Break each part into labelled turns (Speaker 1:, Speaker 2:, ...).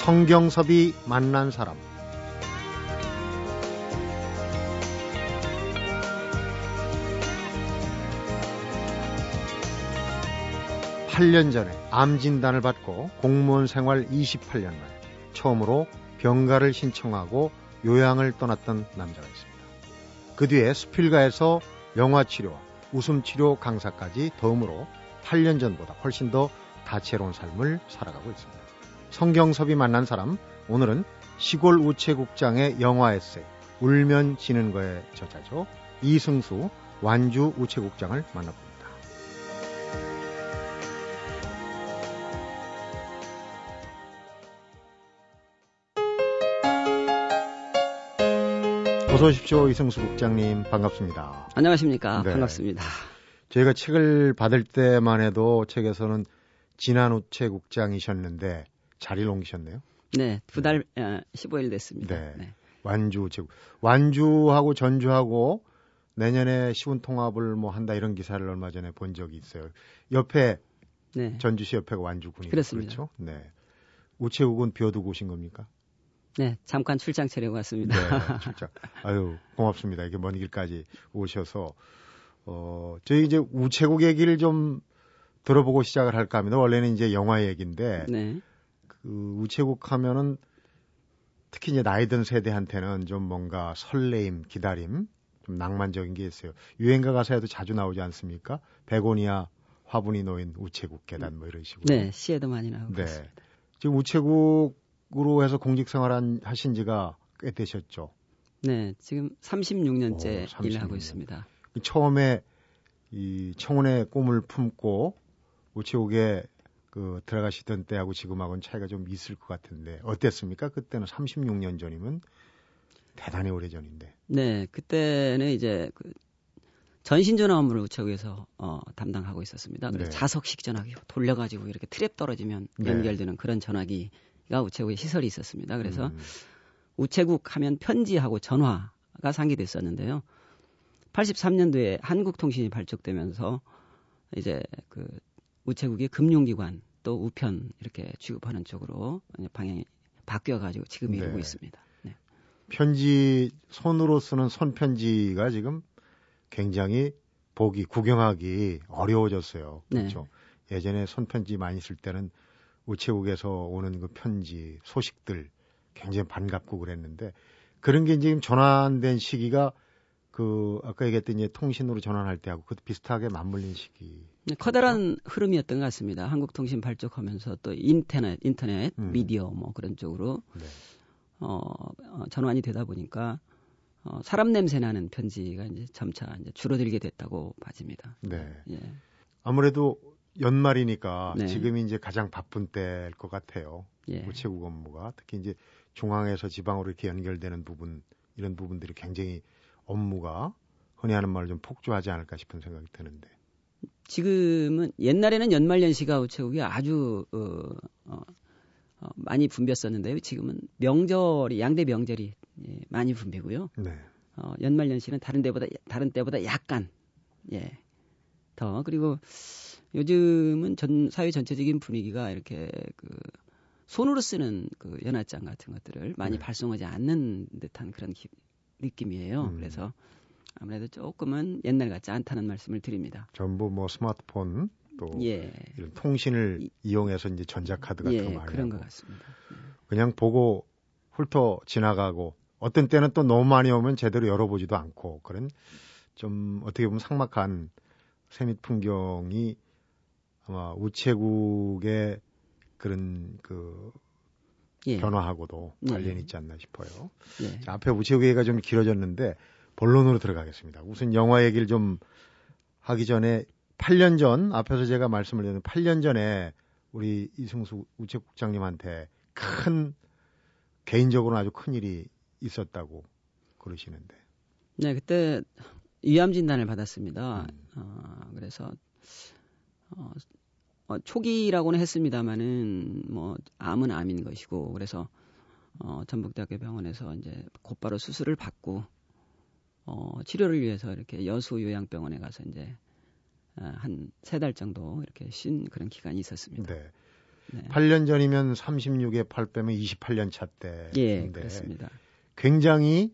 Speaker 1: 성경섭이 만난 사람 (8년) 전에 암 진단을 받고 공무원 생활 (28년) 만에 처음으로 병가를 신청하고 요양을 떠났던 남자가 있습니다. 그 뒤에 수필가에서 영화 치료, 웃음 치료 강사까지 덤으로 8년 전보다 훨씬 더 다채로운 삶을 살아가고 있습니다. 성경섭이 만난 사람, 오늘은 시골 우체국장의 영화 에세이 울면 지는 거의 저자죠. 이승수 완주 우체국장을 만나봅니다. 어서 오십시오. 이승수 국장님 반갑습니다.
Speaker 2: 안녕하십니까. 네. 반갑습니다.
Speaker 1: 저희가 책을 받을 때만 해도 책에서는 진한 우체국장이셨는데 자리를 옮기셨네요.
Speaker 2: 네, 두 달 네. 어, 15일 됐습니다.
Speaker 1: 네. 네. 완주 우체국. 완주하고 전주하고 내년에 시군 통합을 뭐 한다 이런 기사를 얼마 전에 본 적이 있어요. 옆에 네. 전주시 옆에가 완주군이
Speaker 2: 그렇습니다.
Speaker 1: 그렇죠? 네. 우체국은 비워두고 오신 겁니까?
Speaker 2: 네, 잠깐 출장 차려고 왔습니다.
Speaker 1: 네, 출장. 아유, 고맙습니다. 이렇게 먼 길까지 오셔서 어, 저희 이제 우체국 얘기를 좀 들어보고 시작을 할까 합니다. 원래는 이제 영화 얘기인데 네. 그 우체국 하면은 특히 이제 나이 든 세대한테는 좀 뭔가 설레임, 기다림, 좀 낭만적인 게 있어요. 유행가 가사에도 자주 나오지 않습니까? 베고니아 화분이 놓인 우체국 계단 뭐 이런 식으로.
Speaker 2: 네, 시에도 많이 나오고 네. 있습니다.
Speaker 1: 지금 우체국으로 해서 공직 생활 하신 지가 꽤 되셨죠?
Speaker 2: 네, 지금 36년째 오, 36년. 일을 하고 있습니다.
Speaker 1: 처음에 이 청운의 꿈을 품고 우체국에 그 들어가시던 때하고 지금하고는 차이가 좀 있을 것 같은데 어땠습니까? 그때는 36년 전이면 대단히 오래 전인데.
Speaker 2: 네, 그때는 이제 그 전신 전화 업무를 우체국에서 어, 담당하고 있었습니다. 그래서 네. 자석식 전화기 돌려가지고 이렇게 트랩 떨어지면 네. 연결되는 네. 그런 전화기가 우체국에 시설이 있었습니다. 그래서 음. 우체국 하면 편지하고 전화가 상기됐었는데요. 83년도에 한국통신이 발족되면서 이제 그 우체국이 금융기관 또 우편 이렇게 취급하는 쪽으로 방향이 바뀌어가지고 지금 이루고 네. 있습니다. 네.
Speaker 1: 편지 손으로 쓰는 손편지가 지금 굉장히 보기 구경하기 어려워졌어요. 네. 그렇죠. 네. 예전에 손편지 많이 쓸 때는 우체국에서 오는 그 편지 소식들 굉장히 반갑고 그랬는데 그런 게 지금 전환된 시기가 그 아까 얘기했던 이제 통신으로 전환할 때하고 그 비슷하게 맞물린 시기.
Speaker 2: 네, 커다란 흐름이었던 것 같습니다. 한국통신 발족하면서 또 인터넷, 인터넷, 음. 미디어 뭐 그런 쪽으로 네. 어, 어, 전환이 되다 보니까 어, 사람 냄새 나는 편지가 이제 점차 이제 줄어들게 됐다고 봐집니다.
Speaker 1: 네. 예. 아무래도 연말이니까 네. 지금이 이제 가장 바쁜 때일 것 같아요. 예. 우체국 업무가 특히 이제 중앙에서 지방으로 이렇게 연결되는 부분 이런 부분들이 굉장히 업무가 흔히 하는 말로 좀 폭주하지 않을까 싶은 생각이 드는데.
Speaker 2: 지금은 옛날에는 연말연시가 우체국이 아주 어, 어, 어, 많이 붐볐었는데요. 지금은 명절이 양대 명절이 예, 많이 붐비고요. 네. 어, 연말연시는 다른 데보다 다른 때보다 약간 예. 더 그리고 요즘은 전 사회 전체적인 분위기가 이렇게 그 손으로 쓰는 그 연합장 같은 것들을 많이 네. 발송하지 않는 듯한 그런 기, 느낌이에요. 음. 그래서 아무래도 조금은 옛날 같지 않다는 말씀을 드립니다.
Speaker 1: 전부 뭐 스마트폰 또 예. 이런 통신을 이, 이용해서 이제 전자카드 같은
Speaker 2: 예,
Speaker 1: 거 많이
Speaker 2: 그런. 것 같습니다. 네.
Speaker 1: 그냥 보고 훑어 지나가고 어떤 때는 또 너무 많이 오면 제대로 열어보지도 않고 그런 좀 어떻게 보면 삭막한 세밑 풍경이 아마 우체국의 그런 그 예. 변화하고도 네. 관련이 있지 않나 싶어요. 예. 자, 앞에 우체국 얘기가 좀 길어졌는데 본론으로 들어가겠습니다. 우선 영화 얘기를 좀 하기 전에 8년 전 앞에서 제가 말씀을 드린 8년 전에 우리 이승수 우체국장님한테 큰 개인적으로는 아주 큰 일이 있었다고 그러시는데.
Speaker 2: 네, 그때 위암 진단을 받았습니다. 음. 어, 그래서 어, 어, 초기라고는 했습니다마는 뭐 암은 암인 것이고 그래서 어, 전북대학교 병원에서 이제 곧바로 수술을 받고 어, 치료를 위해서 이렇게 여수 요양병원에 가서 이제 어, 한세 달 정도 이렇게 쉰 그런 기간이 있었습니다. 네.
Speaker 1: 네. 8년 전이면 36에 8 빼면 28년 차 때.
Speaker 2: 예, 그렇습니다.
Speaker 1: 굉장히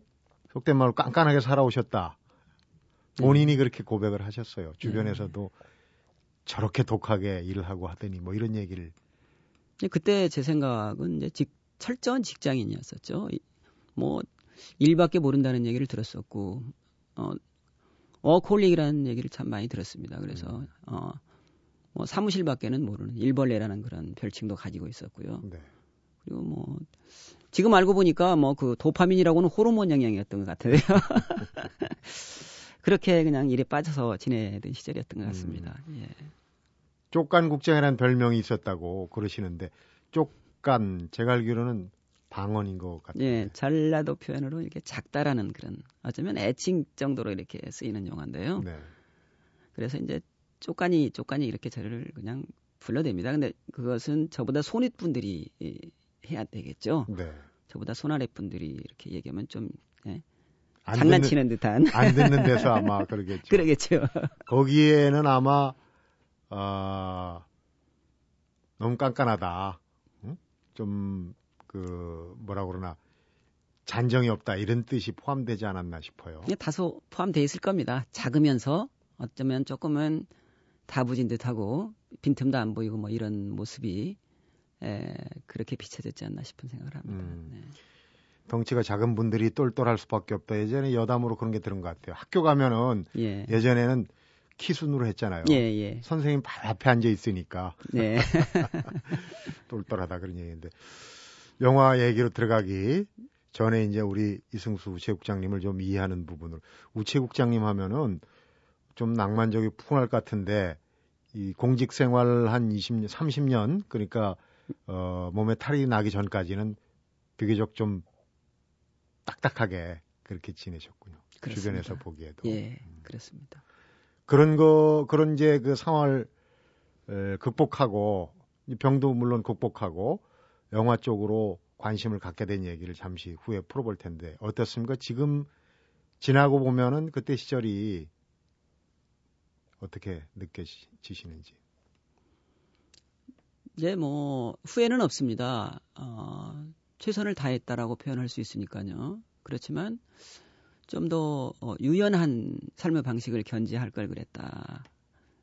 Speaker 1: 속된 말로 깐깐하게 살아오셨다. 본인이 네. 그렇게 고백을 하셨어요. 주변에서도 네. 저렇게 독하게 일을 하고 하더니 뭐 이런 얘기를.
Speaker 2: 그때 제 생각은 이제 직, 철저한 직장인이었었죠. 뭐 일밖에 모른다는 얘기를 들었었고 어 어콜릭이라는 얘기를 참 많이 들었습니다. 그래서 음. 어뭐 사무실 밖에는 모르는 일벌레라는 그런 별칭도 가지고 있었고요. 네. 그리고 뭐 지금 알고 보니까 뭐 그 도파민이라고는 호르몬 영향이었던 것 같아요. 그렇게 그냥 일에 빠져서 지내던 시절이었던 것 같습니다. 음. 예.
Speaker 1: 쪽간 국장이라는 별명이 있었다고 그러시는데 쪽간 제가 알기로는 방언인 것 같아요.
Speaker 2: 예, 전라도 표현으로 이렇게 작다라는 그런 어쩌면 애칭 정도로 이렇게 쓰이는 용어인데요. 네. 그래서 이제 쪽간이 쪽간이 이렇게 저를 그냥 불러댑니다. 근데 그것은 저보다 손윗분들이 해야 되겠죠. 네. 저보다 손아래 분들이 이렇게 얘기하면 좀 예, 장난치는
Speaker 1: 듣는,
Speaker 2: 듯한
Speaker 1: 안 듣는 데서 아마 그러겠죠.
Speaker 2: 그러겠죠.
Speaker 1: 거기에는 아마 어, 너무 깐깐하다. 응? 좀 그 뭐라 그러나 잔정이 없다 이런 뜻이 포함되지 않았나 싶어요.
Speaker 2: 예, 다소 포함되어 있을 겁니다. 작으면서 어쩌면 조금은 다부진 듯하고 빈틈도 안 보이고 뭐 이런 모습이 에, 그렇게 비춰졌지 않나 싶은 생각을 합니다. 음. 네.
Speaker 1: 덩치가 작은 분들이 똘똘할 수밖에 없다. 예전에 여담으로 그런 게 들은 것 같아요. 학교 가면은 예. 전에는 키순으로 했잖아요. 예, 예. 선생님 바로 앞에 앉아 있으니까. 네. 똘똘하다 그런 얘기인데. 영화 얘기로 들어가기 전에 이제 우리 이승수 우체국장님을 좀 이해하는 부분을 우체국장님 하면은 좀 낭만적이 풍할 것 같은데 이 공직 생활 한 20년, 30년 그러니까 어 몸에 탈이 나기 전까지는 비교적 좀 딱딱하게 그렇게 지내셨군요. 그렇습니다. 주변에서 보기에도.
Speaker 2: 예, 음. 그렇습니다.
Speaker 1: 그런 거 그런 이제 그 상황을 에, 극복하고 병도 물론 극복하고 영화 쪽으로 관심을 갖게 된 얘기를 잠시 후에 풀어볼 텐데 어떻습니까? 지금 지나고 보면은 그때 시절이 어떻게 느껴지시는지.
Speaker 2: 이제 뭐 후회는 없습니다. 어, 최선을 다했다라고 표현할 수 있으니까요. 그렇지만 좀더 어, 유연한 삶의 방식을 견지할 걸 그랬다.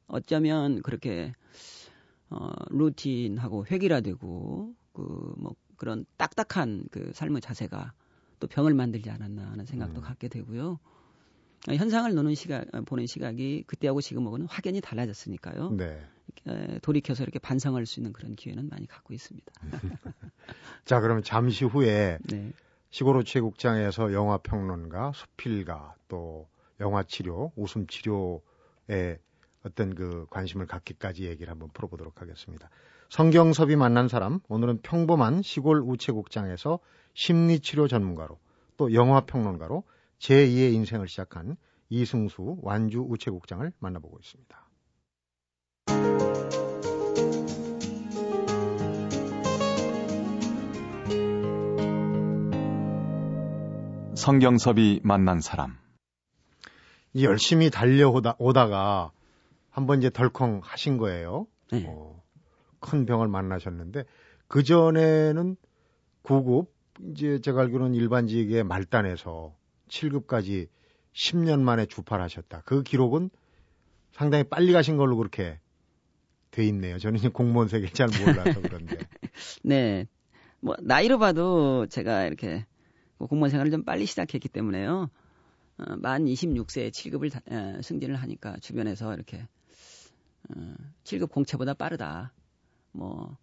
Speaker 2: 어쩌면 그렇게 어, 루틴하고 획일화되고 그 뭐 그런 딱딱한 그 삶의 자세가 또 병을 만들지 않았나 하는 생각도 음. 갖게 되고요. 현상을 노는 시각, 보는 시각이 그때하고 지금하고는 확연히 달라졌으니까요. 네. 돌이켜서 이렇게 반성할 수 있는 그런 기회는 많이 갖고 있습니다.
Speaker 1: 자, 그러면 잠시 후에 네. 시골우체국장에서 영화 평론가, 수필가, 또 영화 치료, 웃음 치료에 어떤 그 관심을 갖기까지 얘기를 한번 풀어보도록 하겠습니다. 성경섭이 만난 사람, 오늘은 평범한 시골 우체국장에서 심리치료 전문가로 또 영화 평론가로 제2의 인생을 시작한 이승수 완주 우체국장을 만나보고 있습니다.
Speaker 3: 성경섭이 만난 사람.
Speaker 1: 열심히 달려오다가 한번 이제 덜컹 하신 거예요. 네. 어, 큰 병을 만나셨는데 그 전에는 9급 이제 제가 알기로는 일반직의 말단에서 7급까지 10년 만에 주팔하셨다. 그 기록은 상당히 빨리 가신 걸로 그렇게 돼 있네요. 저는 이제 공무원 세계를 잘 몰라서 그런데.
Speaker 2: 네. 뭐 나이로 봐도 제가 이렇게 뭐 공무원 생활을 좀 빨리 시작했기 때문에요. 어, 만 26세에 7급을 다, 에, 승진을 하니까 주변에서 이렇게 어, 7급 공채보다 빠르다. 뭐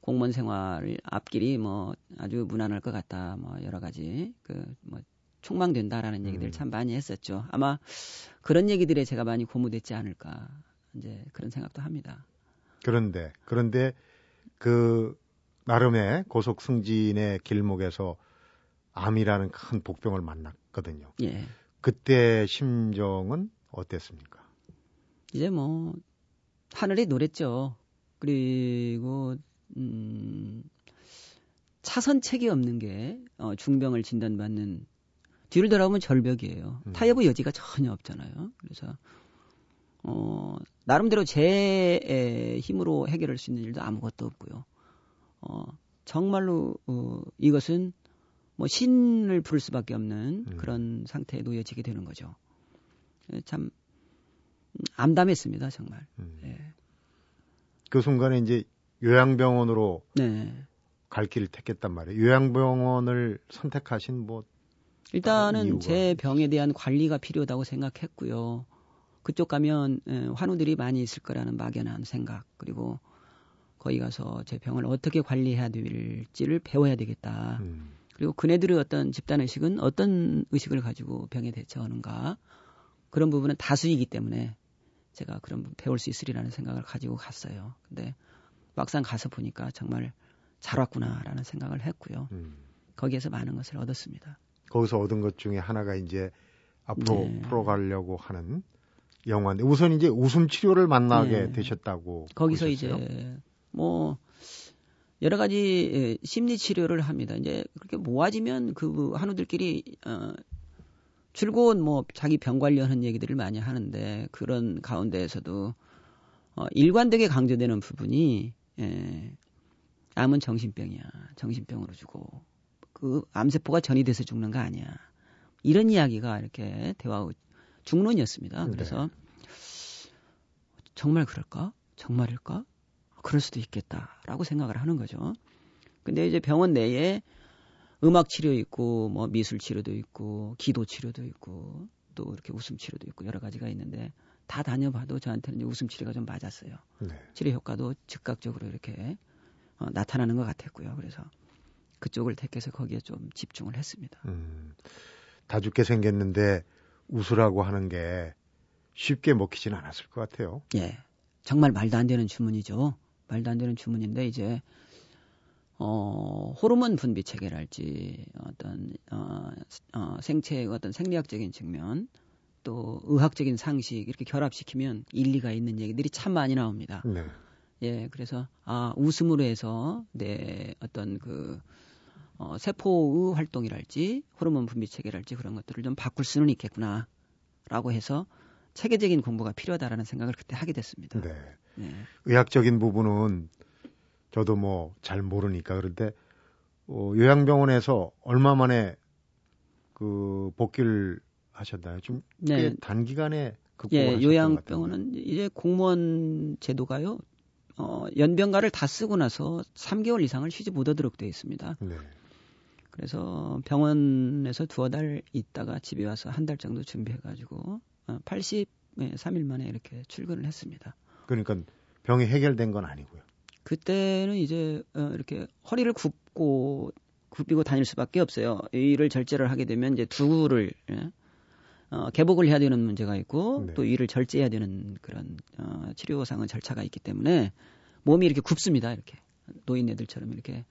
Speaker 2: 공무원 생활 앞길이 뭐 아주 무난할 것 같다. 뭐 여러 가지 그뭐 촉망된다라는 얘기들 음. 참 많이 했었죠. 아마 그런 얘기들에 제가 많이 고무됐지 않을까 이제 그런 생각도 합니다.
Speaker 1: 그런데 그런데 그 나름의 고속 승진의 길목에서 암이라는 큰 복병을 만났거든요. 예. 그때 심정은 어땠습니까?
Speaker 2: 이제 뭐 하늘이 노랬죠. 그리고 음 차선책이 없는 게 어, 중병을 진단받는 뒤를 돌아보면 절벽이에요. 음. 타협의 여지가 전혀 없잖아요. 그래서 어 나름대로 제 힘으로 해결할 수 있는 일도 아무것도 없고요. 어, 정말로 어, 이것은 뭐 신을 부를 수밖에 없는 음. 그런 상태에 놓여지게 되는 거죠. 예, 참 암담했습니다, 정말. 음. 예.
Speaker 1: 그 순간에 이제 요양병원으로 네. 갈 길을 택했단 말이에요. 요양병원을 선택하신 뭐
Speaker 2: 일단은 제 병에 대한 관리가 필요하다고 생각했고요. 그쪽 가면 예, 환우들이 많이 있을 거라는 막연한 생각 그리고 거기 가서 제 병을 어떻게 관리해야 될지를 배워야 되겠다. 음. 그리고 그네들의 어떤 집단 의식은 어떤 의식을 가지고 병에 대처하는가 그런 부분은 다수이기 때문에 제가 그런 배울 수 있으리라는 생각을 가지고 갔어요. 근데 막상 가서 보니까 정말 잘 왔구나라는 생각을 했고요. 음. 거기에서 많은 것을 얻었습니다.
Speaker 1: 거기서 얻은 것 중에 하나가 이제 앞으로 네. 풀어가려고 하는 영화인데 우선 이제 웃음 치료를 만나게 네. 되셨다고
Speaker 2: 거기서
Speaker 1: 보셨어요?
Speaker 2: 이제 뭐 여러 가지 예, 심리 치료를 합니다. 이제 그렇게 모아지면 그 한우들끼리 어 즐거운 뭐 자기 병 관련한 얘기들을 많이 하는데 그런 가운데에서도 어 일관되게 강조되는 부분이 예, 암은 정신병이야. 정신병으로 주고 그 암세포가 전이 돼서 죽는 거 아니야. 이런 이야기가 이렇게 대화 중론이었습니다. 네. 그래서 정말 그럴까? 정말일까? 그럴 수도 있겠다라고 생각을 하는 거죠. 근데 이제 병원 내에 음악 치료 있고 뭐 미술 치료도 있고 기도 치료도 있고 또 이렇게 웃음 치료도 있고 여러 가지가 있는데 다 다녀봐도 저한테는 웃음 치료가 좀 맞았어요. 네. 치료 효과도 즉각적으로 이렇게 어, 나타나는 것 같았고요. 그래서 그쪽을 택해서 거기에 좀 집중을 했습니다. 음,
Speaker 1: 다 죽게 생겼는데 웃으라고 하는 게 쉽게 먹히지는 않았을 것 같아요.
Speaker 2: 예. 정말 말도 안 되는 주문이죠. 말도 안 되는 주문인데 이제 어, 호르몬 분비 체계랄지 어떤 어, 어, 생체의 어떤 생리학적인 측면 또 의학적인 상식 이렇게 결합시키면 일리가 있는 얘기들이 참 많이 나옵니다. 네. 예, 그래서 아 웃음으로 해서 내 어떤 그 어, 세포의 활동이랄지 호르몬 분비 체계랄지 그런 것들을 좀 바꿀 수는 있겠구나라고 해서 체계적인 공부가 필요하다라는 생각을 그때 하게 됐습니다. 네.
Speaker 1: 네. 의학적인 부분은 저도 뭐 잘 모르니까 그런데 어, 요양병원에서 얼마 만에 그 복귀를 하셨나요? 좀 네. 단기간에
Speaker 2: 예, 요양병원은 이제 공무원 제도가요. 어, 연병가를 다 쓰고 나서 3개월 이상을 쉬지 못하도록 되어 있습니다. 네. 그래서 병원에서 두어 달 있다가 집에 와서 한 달 정도 준비해가지고 어, 83일 만에 이렇게 출근을 했습니다.
Speaker 1: 그러니까 병이 해결된 건 아니고요.
Speaker 2: 그때는 이제 어, 이렇게 허리를 굽고 굽히고 다닐 수밖에 없어요. 이를 절제를 하게 되면 이제 두구를 예? 어, 개복을 해야 되는 문제가 있고 네. 또 이를 절제해야 되는 그런 어, 치료상은 절차가 있기 때문에 몸이 이렇게 굽습니다. 이렇게 노인네들처럼 이렇게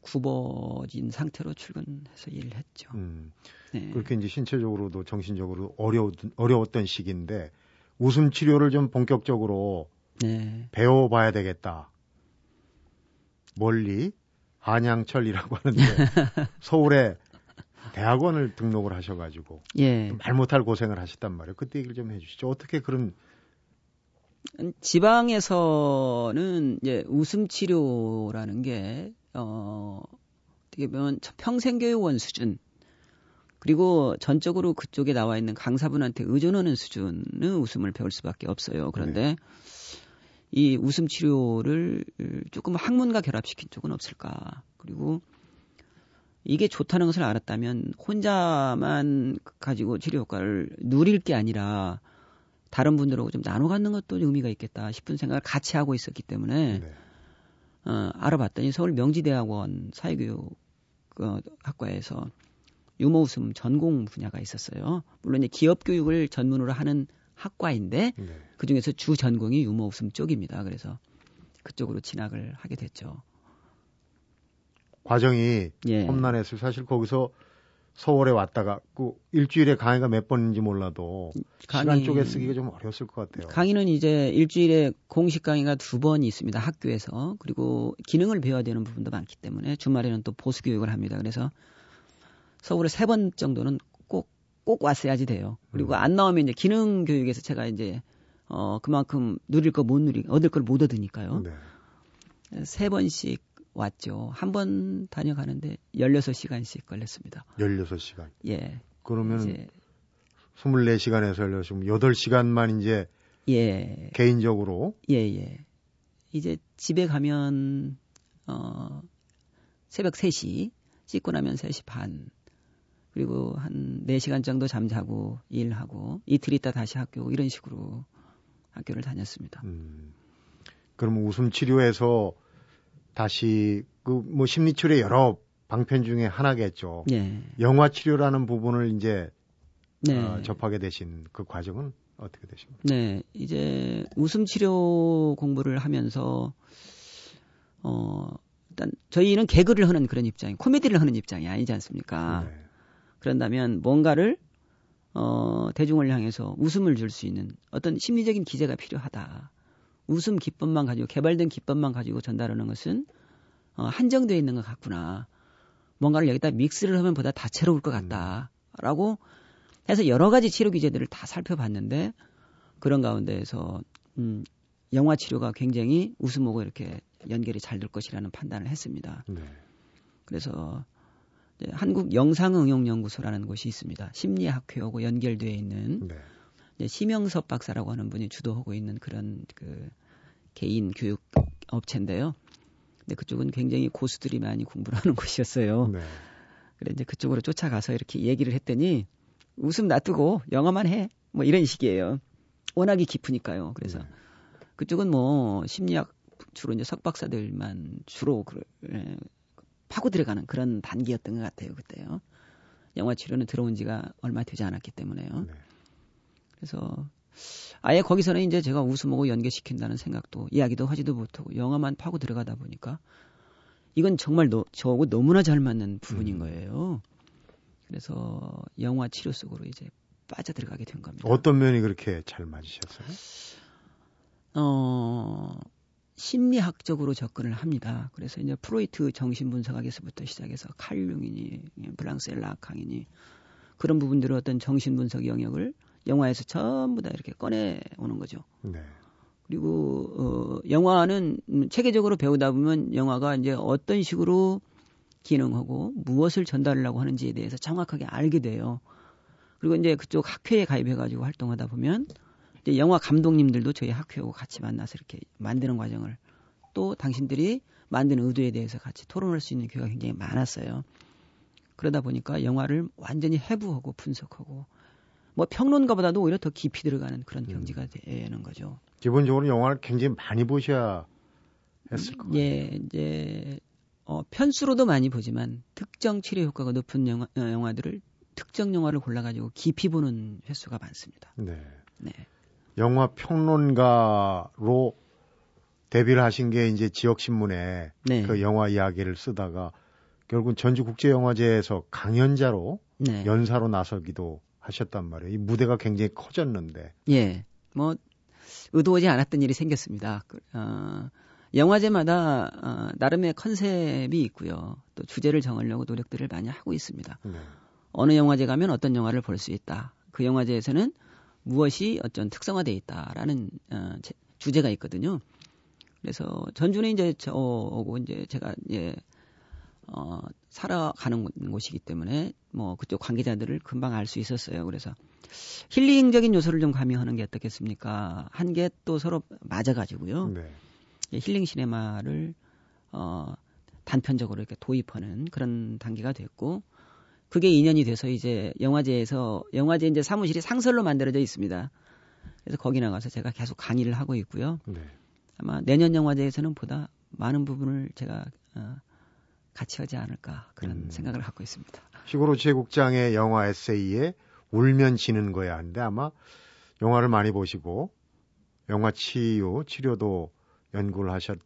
Speaker 2: 굽어진 상태로 출근해서 일을 했죠. 음,
Speaker 1: 네. 그렇게 이제 신체적으로도 정신적으로 어려웠, 어려웠던 시기인데 웃음 치료를 좀 본격적으로 네. 배워봐야 되겠다. 멀리 한양철이라고 하는데 서울에 대학원을 등록을 하셔가지고 예. 말 못할 고생을 하셨단 말이에요. 그때 얘기를 좀 해주시죠. 어떻게 그런
Speaker 2: 지방에서는 이제 웃음 치료라는 게 어, 어떻게 보면 평생 교육원 수준 그리고 전적으로 그쪽에 나와 있는 강사분한테 의존하는 수준의 웃음을 배울 수밖에 없어요. 그런데 네. 이 웃음 치료를 조금 학문과 결합시킨 쪽은 없을까. 그리고 이게 좋다는 것을 알았다면 혼자만 가지고 치료 효과를 누릴 게 아니라 다른 분들하고 좀 나눠 갖는 것도 의미가 있겠다 싶은 생각을 같이 하고 있었기 때문에 네. 어, 알아봤더니 서울 명지대학원 사회교육 어, 학과에서 유머 웃음 전공 분야가 있었어요. 물론 이제 기업 교육을 전문으로 하는 학과인데 네. 그 중에서 주 전공이 유머 웃음 쪽입니다. 그래서 그쪽으로 진학을 하게 됐죠.
Speaker 1: 과정이 예. 험난했을 사실 거기서 서울에 왔다가 그 일주일에 강의가 몇 번인지 몰라도 강의, 시간 쪼개 쓰기가 좀 어려웠을 것 같아요.
Speaker 2: 강의는 이제 일주일에 공식 강의가 두 번 있습니다. 학교에서. 그리고 기능을 배워야 되는 부분도 많기 때문에 주말에는 또 보수 교육을 합니다. 그래서 서울에 세 번 정도는 꼭, 꼭 왔어야지 돼요. 그리고 음. 안 나오면 이제 기능 교육에서 제가 이제 어, 그만큼 누릴 거 못 누리, 얻을 걸 못 얻으니까요. 네. 세 번씩 왔죠. 한 번 다녀가는데 16시간씩 걸렸습니다.
Speaker 1: 16시간.
Speaker 2: 예.
Speaker 1: 그러면 이제 24시간에서 16시간, 8시간만 이제 예. 개인적으로
Speaker 2: 예, 예. 이제 집에 가면 어 새벽 3시 씻고 나면 3시 반 그리고 한 4시간 정도 잠자고 일하고 이틀 있다 다시 학교 이런 식으로 학교를 다녔습니다. 음.
Speaker 1: 그럼 웃음 치료에서 다시 그 뭐 심리 치료의 여러 방편 중에 하나겠죠. 네. 영화 치료라는 부분을 이제 네. 어, 접하게 되신 그 과정은 어떻게 되십니까?
Speaker 2: 네, 이제 웃음 치료 공부를 하면서 어 일단 저희는 개그를 하는 그런 입장이 코미디를 하는 입장이 아니지 않습니까? 네. 그런다면 뭔가를 어 대중을 향해서 웃음을 줄 수 있는 어떤 심리적인 기제가 필요하다. 웃음 기법만 가지고 개발된 기법만 가지고 전달하는 것은 어, 한정되어 있는 것 같구나. 뭔가를 여기다 믹스를 하면 보다 다채로울 것 같다라고 해서 여러 가지 치료 기제들을 다 살펴봤는데 그런 가운데에서 음, 영화 치료가 굉장히 웃음하고 이렇게 연결이 잘 될 것이라는 판단을 했습니다. 네. 그래서 한국 영상응용연구소라는 곳이 있습니다. 심리학회하고 연결되어 있는 네. 심영섭 박사라고 하는 분이 주도하고 있는 그런 그 개인 교육 업체인데요. 근데 그쪽은 굉장히 고수들이 많이 공부를 하는 곳이었어요. 네. 그래 이제 그쪽으로 쫓아가서 이렇게 얘기를 했더니 웃음 놔두고 영어만 해. 뭐 이런 식이에요. 워낙이 깊으니까요. 그래서 네. 그쪽은 뭐 심리학 주로 이제 석박사들만 주로 그, 예, 파고 들어가는 그런 단계였던 것 같아요. 그때요. 영화 치료는 들어온 지가 얼마 되지 않았기 때문에요. 네. 그래서 아예 거기서는 이제 제가 웃음하고 연계시킨다는 생각도 이야기도 하지도 못하고 영화만 파고 들어가다 보니까 이건 정말 너, 저하고 너무나 잘 맞는 부분인 음. 거예요. 그래서 영화 치료 속으로 이제 빠져 들어가게 된 겁니다.
Speaker 1: 어떤 면이 그렇게 잘 맞으셨어요?
Speaker 2: 어, 심리학적으로 접근을 합니다. 그래서 이제 프로이트 정신분석학에서부터 시작해서 칼융이니 블랑셀 라캉이니 그런 부분들의 어떤 정신분석 영역을 영화에서 전부 다 이렇게 꺼내 오는 거죠. 네. 그리고 어 영화는 체계적으로 배우다 보면 영화가 이제 어떤 식으로 기능하고 무엇을 전달하려고 하는지에 대해서 정확하게 알게 돼요. 그리고 이제 그쪽 학회에 가입해 가지고 활동하다 보면 이제 영화 감독님들도 저희 학회하고 같이 만나서 이렇게 만드는 과정을 또 당신들이 만드는 의도에 대해서 같이 토론할 수 있는 기회가 굉장히 많았어요. 그러다 보니까 영화를 완전히 해부하고 분석하고 뭐 평론가보다도 오히려 더 깊이 들어가는 그런 음. 경지가 되는 거죠.
Speaker 1: 기본적으로 영화를 굉장히 많이 보셔야 했을 거예요.
Speaker 2: 예, 이제 어, 편수로도 많이 보지만 특정 치료 효과가 높은 영화, 어, 영화들을 특정 영화를 골라가지고 깊이 보는 횟수가 많습니다. 네.
Speaker 1: 네. 영화 평론가로 데뷔를 하신 게 이제 지역 신문에 네. 그 영화 이야기를 쓰다가 결국 전주 국제 영화제에서 강연자로 네. 연사로 나서기도 하셨단 말이에요. 이 무대가 굉장히 커졌는데.
Speaker 2: 예. 뭐 의도하지 않았던 일이 생겼습니다. 그, 어, 영화제마다 어, 나름의 컨셉이 있고요. 또 주제를 정하려고 노력들을 많이 하고 있습니다. 네. 어느 영화제 가면 어떤 영화를 볼 수 있다. 그 영화제에서는 무엇이 어떤 특성화돼 있다라는 어, 제, 주제가 있거든요. 그래서 전주는 이제 저오고 이제 제가 예 어, 살아가는 곳이기 때문에 뭐 그쪽 관계자들을 금방 알 수 있었어요. 그래서 힐링적인 요소를 좀 가미하는 게 어떻겠습니까? 한개또 서로 맞아가지고요. 네. 힐링 시네마를 어, 단편적으로 이렇게 도입하는 그런 단계가 됐고 그게 2년이 돼서 이제 영화제에서 영화제 이제 사무실이 상설로 만들어져 있습니다. 그래서 거기 나가서 제가 계속 강의를 하고 있고요. 네. 아마 내년 영화제에서는 보다 많은 부분을 제가 어, 같이 하지 않을까 그런 음. 생각을 갖고 있습니다.
Speaker 1: 시골로 제국장의 영화 에세이에 울면 지는 거야 하는데 아마 영화를 많이 보시고 영화 치유 치료도 연구를 하셨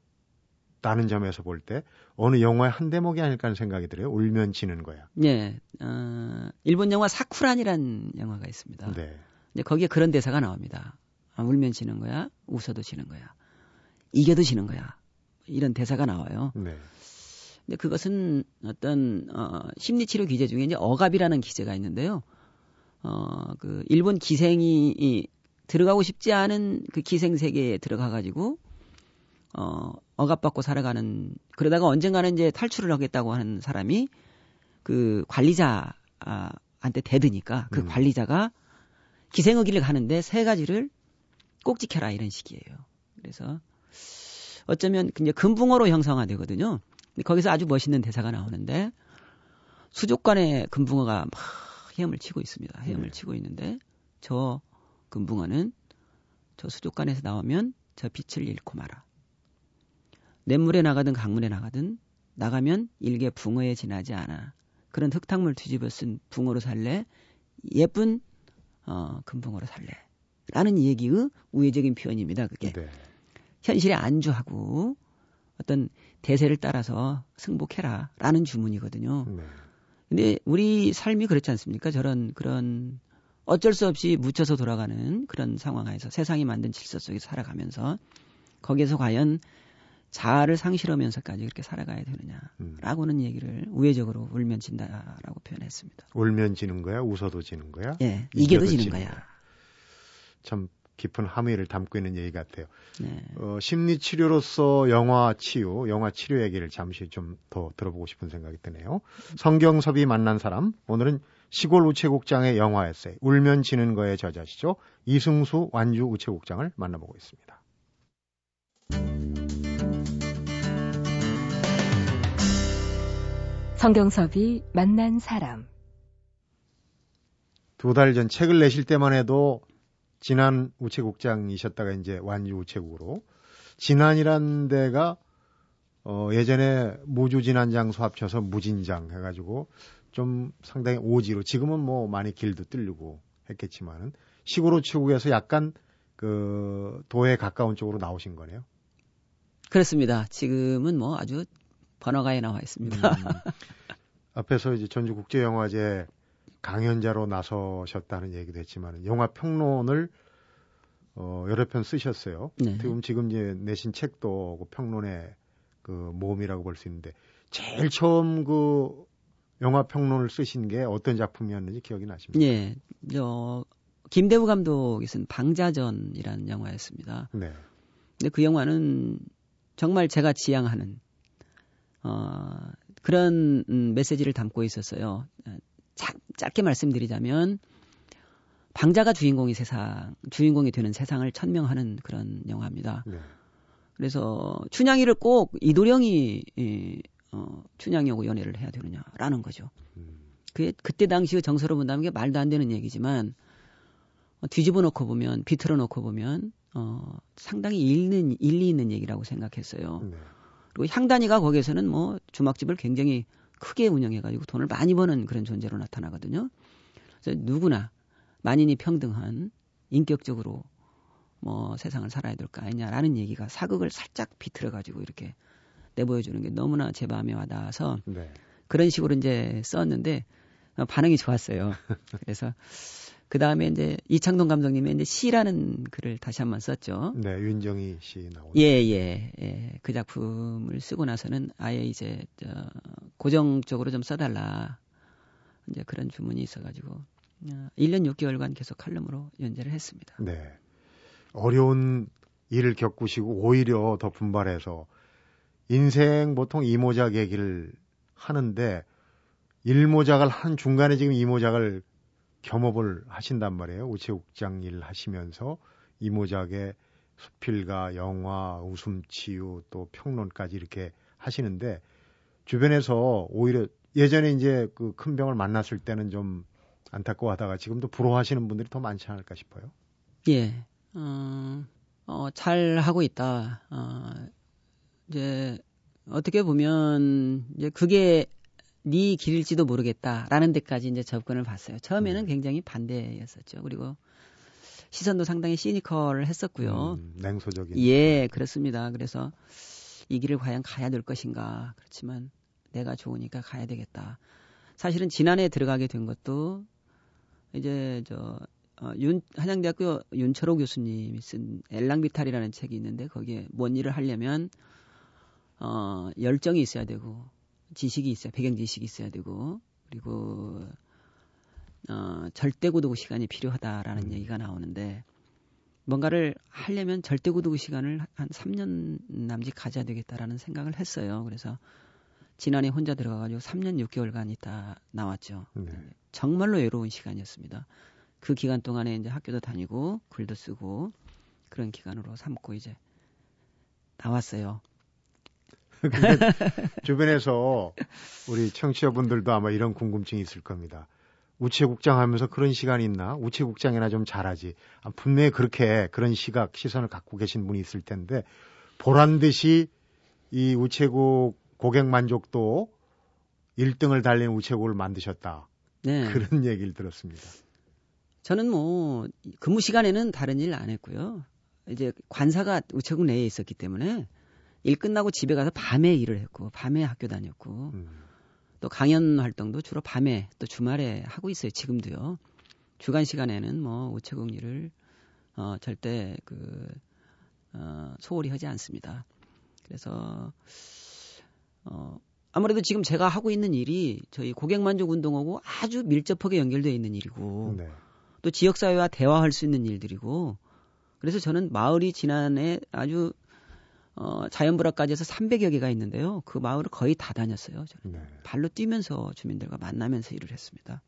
Speaker 1: 다는 점에서 볼 때 어느 영화의 한 대목이 아닐까 하는 생각이 들어요. 울면 지는 거야.
Speaker 2: 네, 어, 일본 영화 사쿠란이라는 영화가 있습니다. 네. 근데 거기에 그런 대사가 나옵니다. 아, 울면 지는 거야, 웃어도 지는 거야, 이겨도 지는 거야. 이런 대사가 나와요. 네. 근데 그것은 어떤 어, 심리치료 기제 중에 이제 억압이라는 기제가 있는데요. 어, 그 일본 기생이 이, 들어가고 싶지 않은 그 기생 세계에 들어가 가지고 어, 억압받고 살아가는 그러다가 언젠가는 이제 탈출을 하겠다고 하는 사람이 그 관리자한테 대드니까 그 음. 관리자가 기생의기를 가는데 세 가지를 꼭 지켜라 이런 식이에요. 그래서 어쩌면 이제 금붕어로 형성화되거든요. 거기서 아주 멋있는 대사가 나오는데 수족관에 금붕어가 막 헤엄을 치고 있습니다. 헤엄을 네. 치고 있는데 저 금붕어는 저 수족관에서 나오면 저 빛을 잃고 말아. 냇물에 나가든 강물에 나가든 나가면 일개 붕어에 지나지 않아. 그런 흙탕물 뒤집어 쓴 붕어로 살래? 예쁜 어, 금붕어로 살래? 라는 얘기의 우회적인 표현입니다. 그게. 네. 현실에 안주하고 어떤 대세를 따라서 승복해라. 라는 주문이거든요. 네. 근데 우리 삶이 그렇지 않습니까? 저런 그런 어쩔 수 없이 묻혀서 돌아가는 그런 상황에서 세상이 만든 질서 속에서 살아가면서 거기에서 과연 자아를 상실하면서까지 그렇게 살아가야 되느냐라고는 음. 얘기를 우회적으로 울면 진다라고 표현했습니다.
Speaker 1: 울면 지는 거야, 웃어도 지는 거야?
Speaker 2: 예, 이겨도, 지는, 거야. 거야.
Speaker 1: 참 깊은 함의를 담고 있는 얘기 같아요. 네. 어, 심리 치료로서 영화 치유, 영화 치료 얘기를 잠시 좀 더 들어보고 싶은 생각이 드네요. 성경섭이 만난 사람, 오늘은 시골 우체국장의 영화 에세이 울면 지는 거에 저자시죠. 이승수 완주 우체국장을 만나보고 있습니다.
Speaker 3: 성경섭이 만난 사람
Speaker 1: 두 달 전 책을 내실 때만 해도 진안 우체국장이셨다가 이제 완주 우체국으로 진안이란 데가 어 예전에 무주 진안 장소 합쳐서 무진장 해가지고 좀 상당히 오지로 지금은 뭐 많이 길도 뚫리고 했겠지만은 시골 우체국에서 약간 그 도에 가까운 쪽으로 나오신 거네요.
Speaker 2: 그렇습니다. 지금은 뭐 아주 번화가에 나와 있습니다. 음,
Speaker 1: 앞에서 이제 전주국제영화제 강연자로 나서셨다는 얘기도 했지만 영화 평론을 어, 여러 편 쓰셨어요. 네. 지금 지금 이제 내신 책도 그 평론의 그 모험이라고 볼 수 있는데 제일 처음 그 영화 평론을 쓰신 게 어떤 작품이었는지 기억이 나십니까?
Speaker 2: 예. 저 김대우 감독이 쓴 방자전이라는 영화였습니다. 네. 근데 그 영화는 정말 제가 지향하는 어 그런 음, 메시지를 담고 있었어요. 자, 짧게 말씀드리자면 방자가 주인공이 세상 주인공이 되는 세상을 천명하는 그런 영화입니다. 네. 그래서 춘향이를 꼭 이도령이 이, 어, 춘향이하고 연애를 해야 되느냐라는 거죠. 음. 그 그때 당시의 정서로 본다면 게 말도 안 되는 얘기지만 어, 뒤집어 놓고 보면 비틀어 놓고 보면 어, 상당히 일는 일리 있는 얘기라고 생각했어요. 네. 그리고 향단이가 거기에서는 뭐 주막집을 굉장히 크게 운영해가지고 돈을 많이 버는 그런 존재로 나타나거든요. 그래서 누구나 만인이 평등한 인격적으로 뭐 세상을 살아야 될 거 아니냐라는 얘기가 사극을 살짝 비틀어가지고 이렇게 내보여주는 게 너무나 제 마음에 와닿아서 네. 그런 식으로 이제 썼는데 반응이 좋았어요. 그래서 그 다음에 이제 이창동 감독님이 이제 시라는 글을 다시 한 번 썼죠.
Speaker 1: 네, 윤정희 씨 나오는.
Speaker 2: 예, 예, 예. 그 작품을 쓰고 나서는 아예 이제 저 고정적으로 좀 써달라. 이제 그런 주문이 있어가지고 1년 어, 6개월간 계속 칼럼으로 연재를 했습니다.
Speaker 1: 네. 어려운 일을 겪으시고 오히려 더 분발해서 인생 보통 이모작 얘기를 하는데 일모작을 한 중간에 지금 이모작을 겸업을 하신단 말이에요. 우체국장 일 하시면서 이모작의 수필가, 영화, 웃음치유 또 평론까지 이렇게 하시는데 주변에서 오히려 예전에 이제 그 큰 병을 만났을 때는 좀 안타까워하다가 지금도 부러워하시는 분들이 더 많지 않을까 싶어요.
Speaker 2: 예. 어, 어, 잘 하고 있다. 어, 이제 어떻게 보면 이제 그게 네 길일지도 모르겠다라는 데까지 이제 접근을 봤어요. 처음에는 음. 굉장히 반대였었죠. 그리고 시선도 상당히 시니컬 했었고요.
Speaker 1: 음, 냉소적인.
Speaker 2: 예, 그렇습니다. 그래서 이 길을 과연 가야 될 것인가. 그렇지만 내가 좋으니까 가야 되겠다. 사실은 지난해 들어가게 된 것도 이제 저 어, 윤, 한양대학교 윤철호 교수님이 쓴 엘랑비탈이라는 책이 있는데 거기에 뭔 일을 하려면 어, 열정이 있어야 되고 지식이 있어야 배경 지식이 있어야 되고 그리고 어, 절대 고도 시간이 필요하다라는 음. 얘기가 나오는데 뭔가를 하려면 절대 고도 시간을 한 3년 남짓 가져야 되겠다라는 생각을 했어요. 그래서 지난해 혼자 들어가가지고 3년 6개월간 있다 나왔죠. 네. 정말로 외로운 시간이었습니다. 그 기간 동안에 이제 학교도 다니고 글도 쓰고 그런 기간으로 삼고 이제 나왔어요.
Speaker 1: 주변에서 우리 청취자분들도 아마 이런 궁금증이 있을 겁니다. 우체국장 하면서 그런 시간이 있나? 우체국장이나 좀 잘하지. 아, 분명히 그렇게 그런 시각, 시선을 갖고 계신 분이 있을 텐데, 보란 듯이 이 우체국 고객 만족도 1등을 달린 우체국을 만드셨다. 네. 그런 얘기를 들었습니다.
Speaker 2: 저는 뭐 근무 시간에는 다른 일 안 했고요. 이제 관사가 우체국 내에 있었기 때문에 일 끝나고 집에 가서 밤에 일을 했고 밤에 학교 다녔고 음. 또 강연 활동도 주로 밤에 또 주말에 하고 있어요. 지금도요. 주간 시간에는 뭐 우체국 일을 어 절대 그 어, 소홀히 하지 않습니다. 그래서 어 아무래도 지금 제가 하고 있는 일이 저희 고객 만족 운동하고 아주 밀접하게 연결되어 있는 일이고 네. 또 지역 사회와 대화할 수 있는 일들이고 그래서 저는 마을이 지난해 아주 어, 자연불화까지 해서 300여 개가 있는데요. 그 마을을 거의 다 다녔어요. 저는. 네. 발로 뛰면서 주민들과 만나면서 일을 했습니다.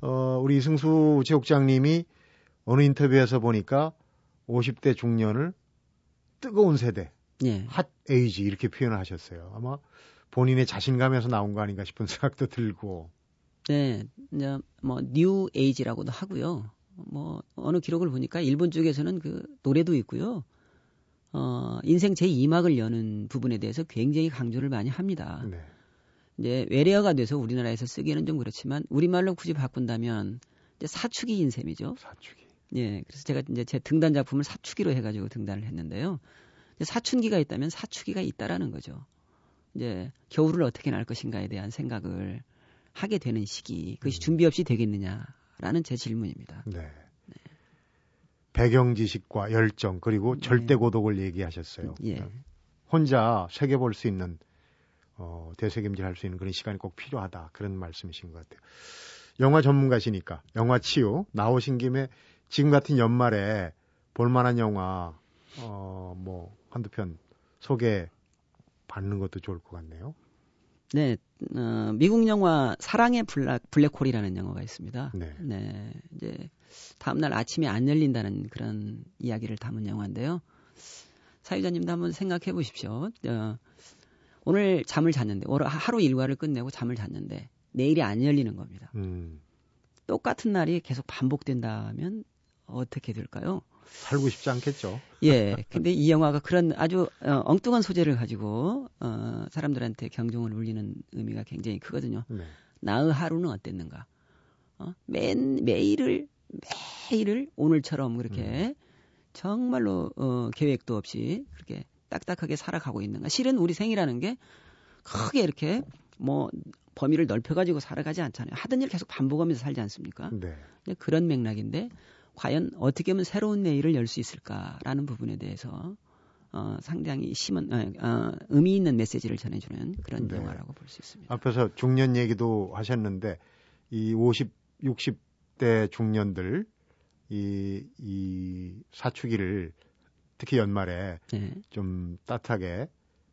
Speaker 1: 어, 우리 이승수 우체국장님이 어느 인터뷰에서 보니까 50대 중년을 뜨거운 세대, 예. 핫 에이지 이렇게 표현을 하셨어요. 아마 본인의 자신감에서 나온 거 아닌가 싶은 생각도 들고.
Speaker 2: 네, 이제 뭐뉴 에이지라고도 하고요. 뭐 어느 기록을 보니까 일본 쪽에서는 그 노래도 있고요. 어, 인생 제2막을 여는 부분에 대해서 굉장히 강조를 많이 합니다. 네. 이제 외래어가 돼서 우리나라에서 쓰기에는 좀 그렇지만 우리말로 굳이 바꾼다면 이제 사축이인 셈이죠.
Speaker 1: 사축이.
Speaker 2: 예. 그래서 제가 이제 제 등단 작품을 사축기로 해 가지고 등단을 했는데요. 사춘기가 있다면 사축기가 있다라는 거죠. 이제 겨울을 어떻게 날 것인가에 대한 생각을 하게 되는 시기. 그것이 음. 준비 없이 되겠느냐라는 제 질문입니다. 네.
Speaker 1: 배경 지식과 열정 그리고 네. 절대 고독을 얘기하셨어요. 예. 혼자 새겨 볼수 있는 어, 대세김질 할 수 있는 그런 시간이 꼭 필요하다 그런 말씀이신 것 같아요. 영화 전문가시니까 영화 치유 나오신 김에 지금 같은 연말에 볼만한 영화 어 뭐 한두 편 소개 받는 것도 좋을 것 같네요.
Speaker 2: 네, 어, 미국 영화 사랑의 블랙, 블랙홀이라는 영화가 있습니다. 네. 네, 이제 다음날 아침에 안 열린다는 그런 이야기를 담은 영화인데요. 사유자님도 한번 생각해 보십시오. 어, 오늘 잠을 잤는데, 오늘 하루 일과를 끝내고 잠을 잤는데, 내일이 안 열리는 겁니다. 음. 똑같은 날이 계속 반복된다면 어떻게 될까요?
Speaker 1: 살고 싶지 않겠죠.
Speaker 2: 예. 근데 이 영화가 그런 아주 어, 엉뚱한 소재를 가지고 어, 사람들한테 경종을 울리는 의미가 굉장히 크거든요. 네. 나의 하루는 어땠는가? 어? 매, 매일을 매일을 오늘처럼 그렇게 음. 정말로 어, 계획도 없이 그렇게 딱딱하게 살아가고 있는가? 실은 우리 생이라는 게 크게 이렇게 뭐 범위를 넓혀가지고 살아가지 않잖아요. 하던 일 계속 반복하면서 살지 않습니까? 네. 그런 맥락인데 과연 어떻게 하면 새로운 내일을 열 수 있을까라는 부분에 대해서 어, 상당히 심은 어, 어, 의미 있는 메시지를 전해주는 그런 네. 영화라고 볼 수 있습니다.
Speaker 1: 앞에서 중년 얘기도 하셨는데 이 50, 60 대 중년들 이, 이 사춘기를 특히 연말에 네. 좀 따뜻하게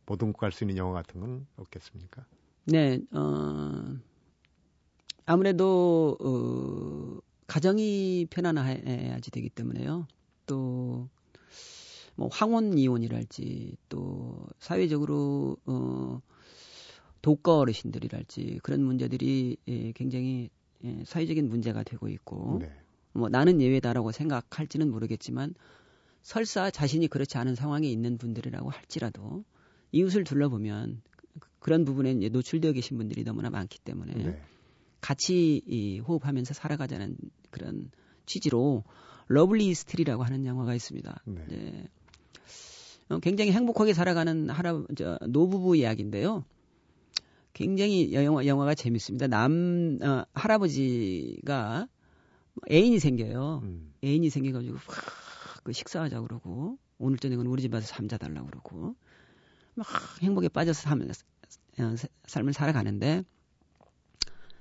Speaker 1: 보듬고 갈 수 있는 영화 같은 건 없겠습니까?
Speaker 2: 네, 어, 아무래도 어, 가정이 편안해야지 되기 때문에요. 또, 뭐, 황혼 이혼이랄지, 또, 사회적으로, 어, 독거 어르신들이랄지, 그런 문제들이 예, 굉장히 예, 사회적인 문제가 되고 있고, 네. 뭐, 나는 예외다라고 생각할지는 모르겠지만, 설사 자신이 그렇지 않은 상황에 있는 분들이라고 할지라도, 이웃을 둘러보면, 그런 부분에 노출되어 계신 분들이 너무나 많기 때문에, 네. 같이 이, 호흡하면서 살아가자는 그런 취지로 Lovely, Still이라고 하는 영화가 있습니다. 네. 네. 어, 굉장히 행복하게 살아가는 할아 저 노부부 이야기인데요. 굉장히 영화 영화가 재밌습니다. 남 어, 할아버지가 애인이 생겨요. 음. 애인이 생겨가지고 확그 식사하자 그러고 오늘 저녁은 우리 집 와서 잠자 달라고 그러고 막 행복에 빠져서 삶, 어, 삶을 살아가는데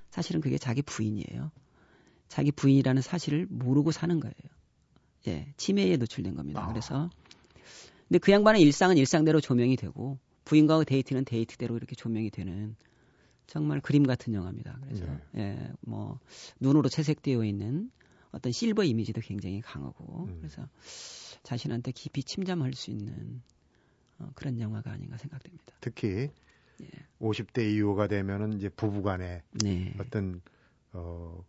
Speaker 2: 사실은 그게 자기 부인이에요. 자기 부인이라는 사실을 모르고 사는 거예요. 예, 치매에 노출된 겁니다. 아. 그래서 근데 그 양반의 일상은 일상대로 조명이 되고 부인과의 데이트는 데이트대로 이렇게 조명이 되는 정말 그림 같은 영화입니다. 그래서 네. 예, 뭐 눈으로 채색되어 있는 어떤 실버 이미지도 굉장히 강하고 음. 그래서 자신한테 깊이 침잠할 수 있는 어, 그런 영화가 아닌가 생각됩니다.
Speaker 1: 특히 예. 50대 이후가 되면은 이제 부부간에 네. 어떤 어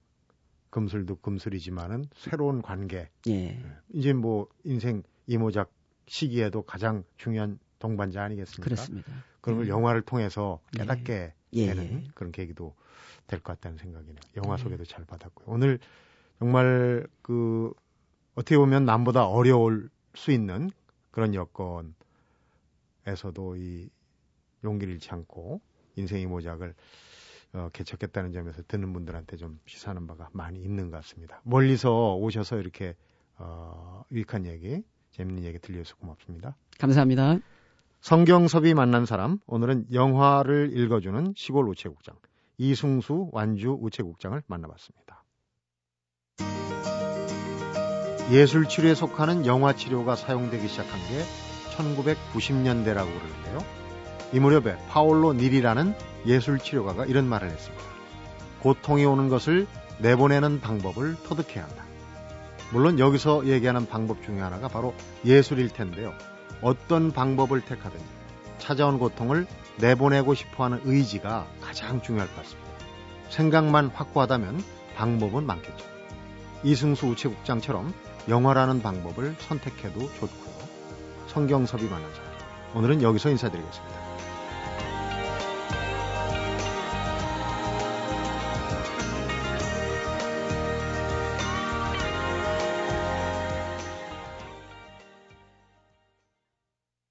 Speaker 1: 금슬도 금슬이지만은 새로운 관계. 예. 예. 이제 뭐 인생 이모작 시기에도 가장 중요한 동반자 아니겠습니까?
Speaker 2: 그렇습니다.
Speaker 1: 그런 걸 음. 영화를 통해서 깨닫게 예. 되는 예. 그런 계기도 될 것 같다는 생각이네요. 영화 네. 소개도 잘 받았고요. 오늘 정말 그 어떻게 보면 남보다 어려울 수 있는 그런 여건에서도 이 용기를 잃지 않고 인생의 모작을 어, 개척했다는 점에서 듣는 분들한테 좀 시사하는 바가 많이 있는 것 같습니다. 멀리서 오셔서 이렇게 어, 유익한 얘기, 재밌는 얘기 들려주셔서 고맙습니다.
Speaker 2: 감사합니다.
Speaker 1: 성경섭이 만난 사람, 오늘은 영화를 읽어주는 시골 우체국장, 이승수 완주 우체국장을 만나봤습니다. 예술 치료에 속하는 영화 치료가 사용되기 시작한 게 1990년대라고 그러는데요. 이 무렵에 파올로 닐이라는 예술 치료가가 이런 말을 했습니다. 고통이 오는 것을 내보내는 방법을 터득해야 한다. 물론 여기서 얘기하는 방법 중에 하나가 바로 예술일 텐데요. 어떤 방법을 택하든지 찾아온 고통을 내보내고 싶어 하는 의지가 가장 중요할 것 같습니다. 생각만 확고하다면 방법은 많겠죠. 이승수 우체국장처럼 영화라는 방법을 선택해도 좋고요. 성경섭이 만난 사람. 오늘은 여기서 인사드리겠습니다.